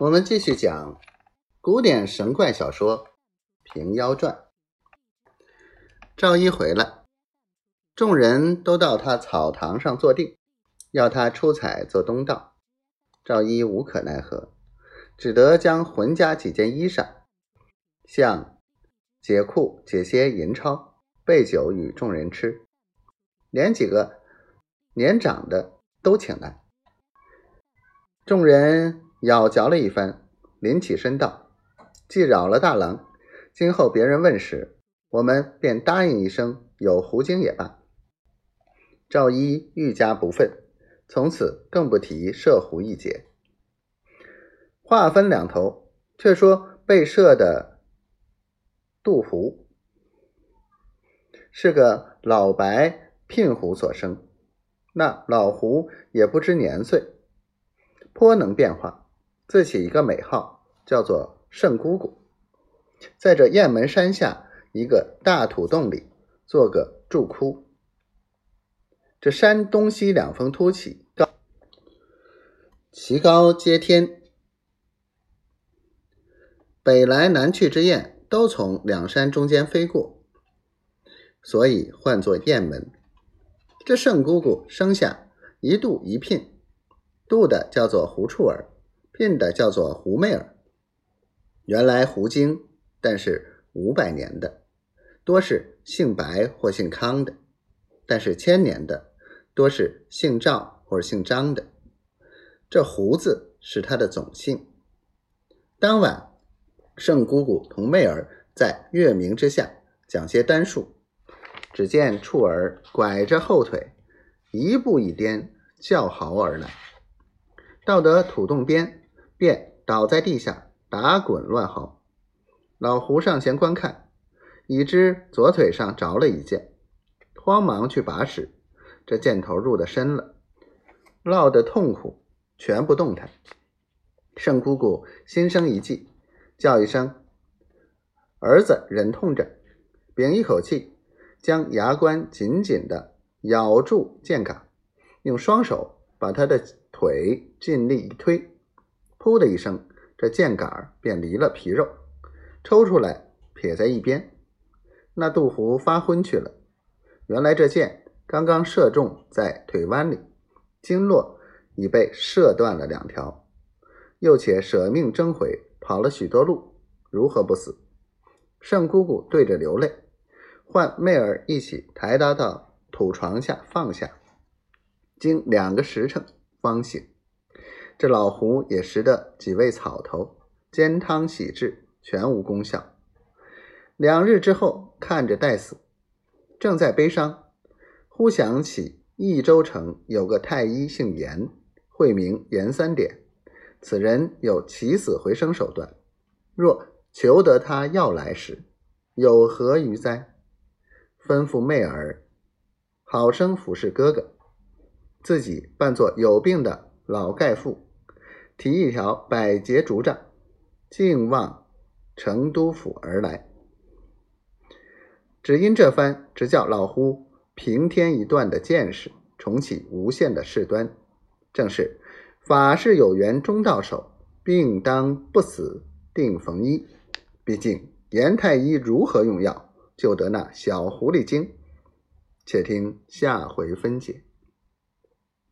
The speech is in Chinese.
我们继续讲古典神怪小说《平妖传》。赵一回来，众人都到他草堂上坐定，要他出彩做东道。赵一无可奈何，只得将浑家几件衣裳，向解裤解些银钞，备酒与众人吃，连几个年长的都请来。众人。咬嚼了一番，临起身道：“既扰了大郎，今后别人问时，我们便答应一声，有狐精也罢。”赵一愈加不忿，从此更不提射狐一节。话分两头，却说被射的杜狐是个老白聘狐所生，那老狐也不知年岁，颇能变化。自起一个美号，叫做圣姑姑，在这雁门山下一个大土洞里做个住窟。这山东西两峰突起，高其高接天，北来南去之雁都从两山中间飞过，所以唤作雁门。这圣姑姑生下一度一聘，度的叫做胡处儿。聘的叫做胡媚儿，原来胡精，但是五百年的，多是姓白或姓康的；但是千年的，多是姓赵或者姓张的。这胡字是他的总姓。当晚，圣姑姑同媚儿在月明之下讲些单数，只见处儿拐着后腿，一步一颠，叫嚎而来，到得土洞边。便倒在地下打滚乱嚎，老胡上前观看，已知左腿上着了一箭，慌忙去拔矢，这箭头入得深了，落得痛苦，全不动弹。圣姑姑心生一计，叫一声：“儿子，忍痛着！”屏一口气，将牙关紧紧的咬住箭杆，用双手把他的腿尽力一推。噗的一声，这箭杆便离了皮肉，抽出来撇在一边。那杜甫发昏去了。原来这箭刚刚射中在腿弯里，经络已被射断了两条，又且舍命争回，跑了许多路，如何不死？圣姑姑对着流泪，唤妹儿一起抬他到土床下放下，经两个时辰方醒。这老胡也识得几味草头煎汤洗治，全无功效。两日之后，看着待死，正在悲伤，忽想起益州城有个太医姓严，讳名严三点，此人有起死回生手段。若求得他要来时，有何于哉？吩咐媚儿好生服侍哥哥，自己扮作有病的老盖妇。提一条百节竹杖，径往成都府而来。只因这番，只叫老夫平添一段的见识，重启无限的事端。正是法事有缘终到手，病当不死定逢医。毕竟严太医如何用药就得那小狐狸精？且听下回分解。